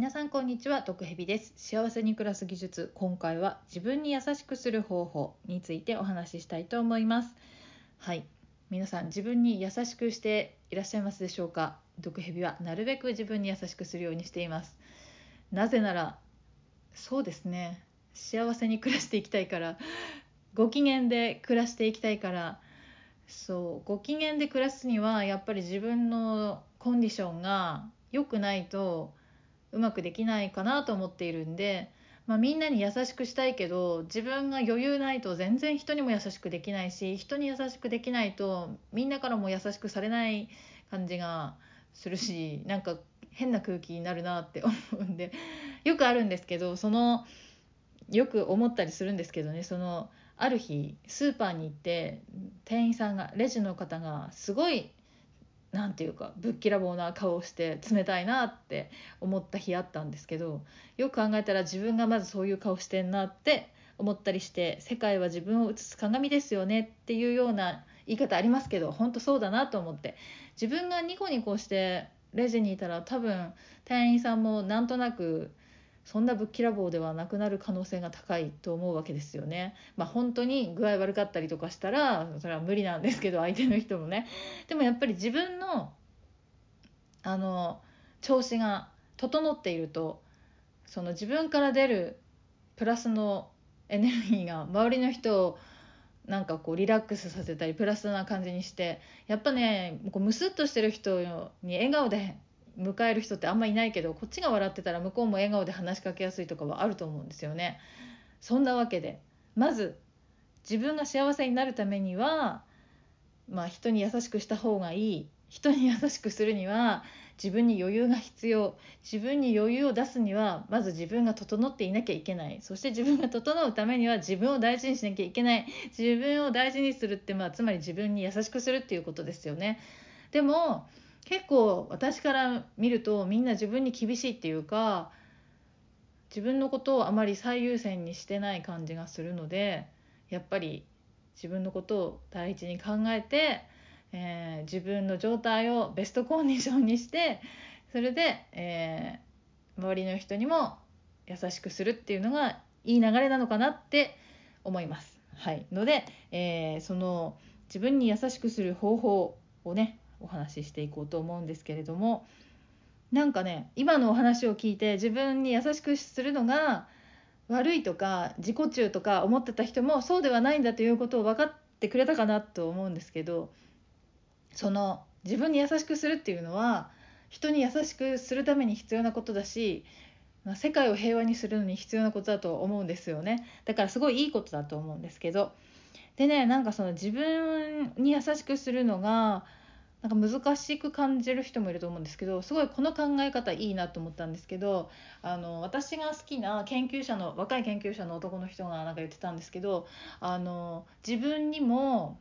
皆さんこんにちは毒蛇です。幸せに暮らす技術今回は自分に優しくする方法についてお話ししたいと思います。はい。皆さん自分に優しくしていらっしゃいますでしょうか？毒蛇はなるべく自分に優しくするようにしています。なぜならそうですね。幸せに暮らしていきたいからご機嫌で暮らしていきたいからそうご機嫌で暮らすにはやっぱり自分のコンディションが良くないとうまくできないかなと思っているんで、まあ、みんなに優しくしたいけど自分が余裕ないと全然人にも優しくできないし人に優しくできないとみんなからも優しくされない感じがするしなんか変な空気になるなって思うんでよくあるんですけどそのよく思ったりするんですけどねそのある日スーパーに行って店員さんがレジの方がすごい何て言うかぶっきらぼうな顔をして冷たいなって思った日あったんですけどよく考えたら自分がまずそういう顔してんなって思ったりして世界は自分を映す鏡ですよねっていうような言い方ありますけど本当そうだなと思って。自分がニコニコしてレジにいたら多分店員さんもなんとなくそんなぶっきらぼうではなくなる可能性が高いと思うわけですよね。まあ、本当に具合悪かったりとかしたらそれは無理なんですけど相手の人もね。でもやっぱり自分のあの調子が整っているとその自分から出るプラスのエネルギーが周りの人をなんかこうリラックスさせたりプラスな感じにしてやっぱねこうムスッとしてる人に笑顔で迎える人ってあんまいないけどこっちが笑ってたら向こうも笑顔で話しかけやすいとかはあると思うんですよね。そんなわけで。まず自分が幸せになるためには、まあ、人に優しくした方がいい。人に優しくするには自分に余裕が必要。自分に余裕を出すにはまず自分が整っていなきゃいけない。そして自分が整うためには自分を大事にしなきゃいけない。自分を大事にするって、まあ、つまり自分に優しくするっていうことですよね。でも結構私から見るとみんな自分に厳しいっていうか自分のことをあまり最優先にしてない感じがするのでやっぱり自分のことを第一に考えて、えー、自分の状態をベストコンディションにしてそれで、えー、周りの人にも優しくするっていうのがいい流れなのかなって思います。はい、ので、えー、その自分に優しくする方法をねお話ししていこうと思うんですけれどもなんかね今のお話を聞いて自分に優しくするのが悪いとか自己中とか思ってた人もそうではないんだということを分かってくれたかなと思うんですけどその自分に優しくするっていうのは人に優しくするために必要なことだしま世界を平和にするのに必要なことだと思うんですよね。だからすごいいいことだと思うんですけど。でねなんかその自分に優しくするのがなんか難しく感じる人もいると思うんですけどすごいこの考え方いいなと思ったんですけどあの私が好きな研究者の若い研究者の男の人がなんか言ってたんですけどあの自分にも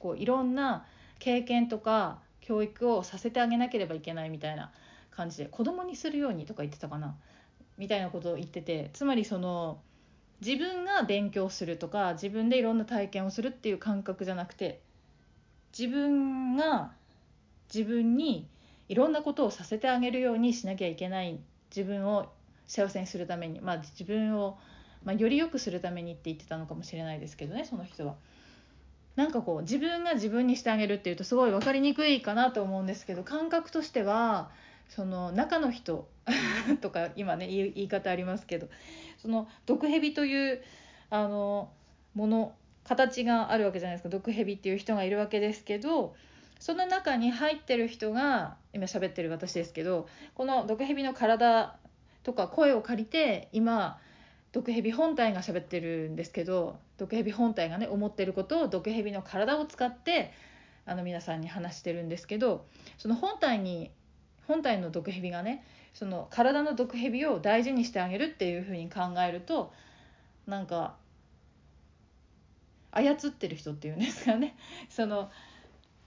こういろんな経験とか教育をさせてあげなければいけないみたいな感じで子供にするようにとか言ってたかなみたいなことを言っててつまりその自分が勉強するとか自分でいろんな体験をするっていう感覚じゃなくて自分が自分にいろんなことをさせてあげるようにしなきゃいけない自分を幸せにするために、まあ、自分を、まあ、より良くするためにって言ってたのかもしれないですけどねその人は。なんかこう自分が自分にしてあげるっていうとすごい分かりにくいかなと思うんですけど感覚としてはその中の人 とか今ね言い方ありますけどその毒蛇というあのもの形があるわけじゃないですか毒蛇っていう人がいるわけですけどその中に入ってる人が今喋ってる私ですけどこの毒蛇の体とか声を借りて今毒蛇本体が喋ってるんですけど毒蛇本体がね思ってることを毒蛇の体を使ってあの皆さんに話してるんですけどその本体に本体の毒蛇がねその体の毒蛇を大事にしてあげるっていうふうに考えるとなんか操ってる人っていうんですかね。その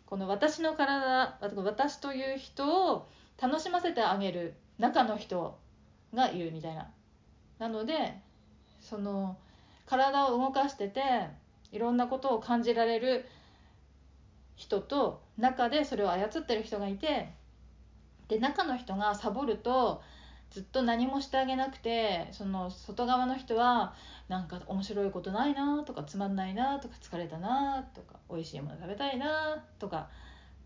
この私の体私という人を楽しませてあげる中の人がいるみたいな。なのでその体を動かしてていろんなことを感じられる人と中でそれを操ってる人がいてで中の人がサボるとずっと何もしてあげなくてその外側の人はなんか面白いことないなとかつまんないなとか疲れたなとか美味しいもの食べたいなとか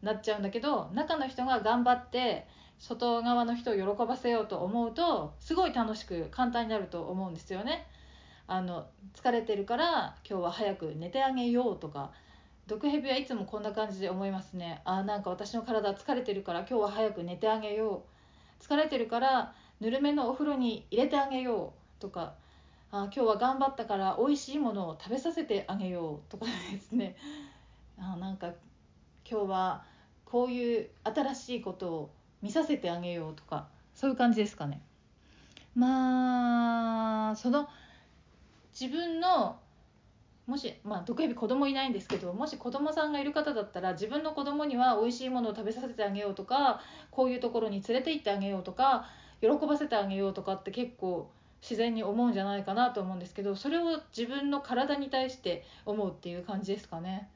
なっちゃうんだけど中の人が頑張って外側の人を喜ばせようと思うとすごい楽しく簡単になると思うんですよね。あの疲れてるから今日は早く寝てあげようとか毒蛇はいつもこんな感じで思いますねあなんか私の体疲れてるから今日は早く寝てあげよう疲れてるからぬるめのお風呂に入れてあげよう。とかあ今日は頑張ったから美味しいものを食べさせてあげよう。とかですね。あなんか今日はこういう新しいことを見させてあげようとかそういう感じですかね。まあその自分のもしまあ毒蛇子供いないんですけどもし子供さんがいる方だったら自分の子供には美味しいものを食べさせてあげようとかこういうところに連れて行ってあげようとか喜ばせてあげようとかって結構自然に思うんじゃないかなと思うんですけどそれを自分の体に対して思うっていう感じですかね。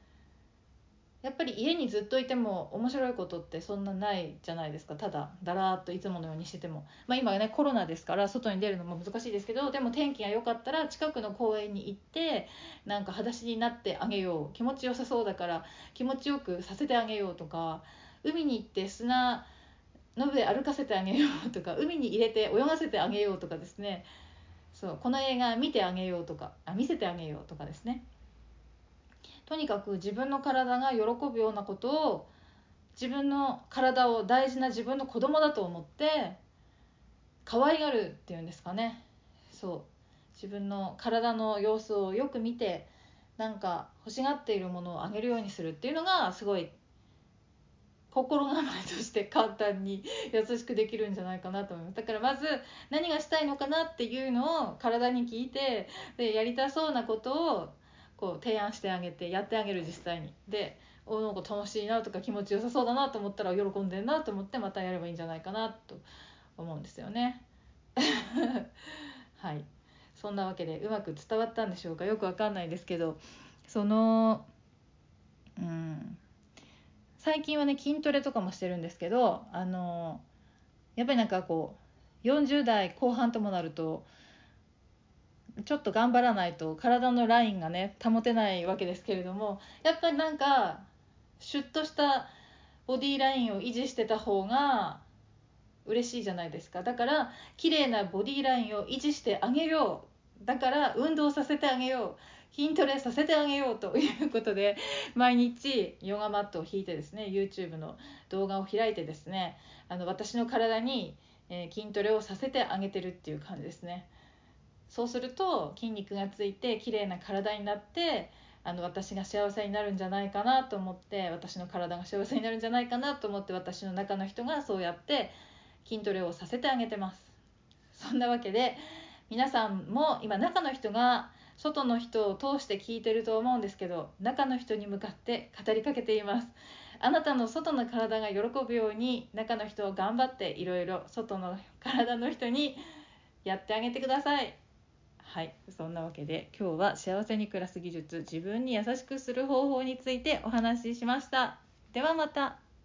やっぱり家にずっといても面白いことってそんなないじゃないですか。ただだらーっといつものようにしてても、まあ、今ねコロナですから外に出るのも難しいですけどでも天気が良かったら近くの公園に行ってなんか裸足になってあげよう。気持ちよさそうだから気持ちよくさせてあげようとか海に行って砂の上歩かせてあげようとか海に入れて泳がせてあげようとかですね。そうこの映画見てあげようとかあ見せてあげようとかですね。とにかく自分の体が喜ぶようなことを自分の体を大事な自分の子供だと思って可愛がるっていうんですかね。そう。自分の体の様子をよく見てなんか欲しがっているものをあげるようにするっていうのがすごい心構えとして簡単に優しくできるんじゃないかなと思います。だからまず何がしたいのかなっていうのを体に聞いてでやりたそうなことをこう提案してあげてやってあげる実際に。でおなんか楽しいなとか気持ちよさそうだなと思ったら喜んでんなと思ってまたやればいいんじゃないかなと思うんですよね。はい。そんなわけでうまく伝わったんでしょうか？よくわかんないですけどそのうん。最近はね筋トレとかもしてるんですけどあのやっぱりなんかこう40代後半ともなるとちょっと頑張らないと体のラインがね保てないわけですけれどもやっぱりなんかシュッとしたボディラインを維持してた方が嬉しいじゃないですか。だから綺麗なボディラインを維持してあげよう。だから運動させてあげよう。筋トレさせてあげようということで毎日ヨガマットを引いてですね YouTube の動画を開いてですねあの私の体に、え、筋トレをさせてあげてるっていう感じですね。そうすると筋肉がついて綺麗な体になってあの私が幸せになるんじゃないかなと思って私の体が幸せになるんじゃないかなと思って私の中の人がそうやって筋トレをさせてあげてますそんなわけで皆さんも今中の人が外の人を通して聞いてると思うんですけど中の人に向かって語りかけています。あなたの外の体が喜ぶように中の人を頑張っていろいろ外の体の人にやってあげてください。はいそんなわけで今日は幸せに暮らす技術自分に優しくする方法についてお話ししました。ではまた。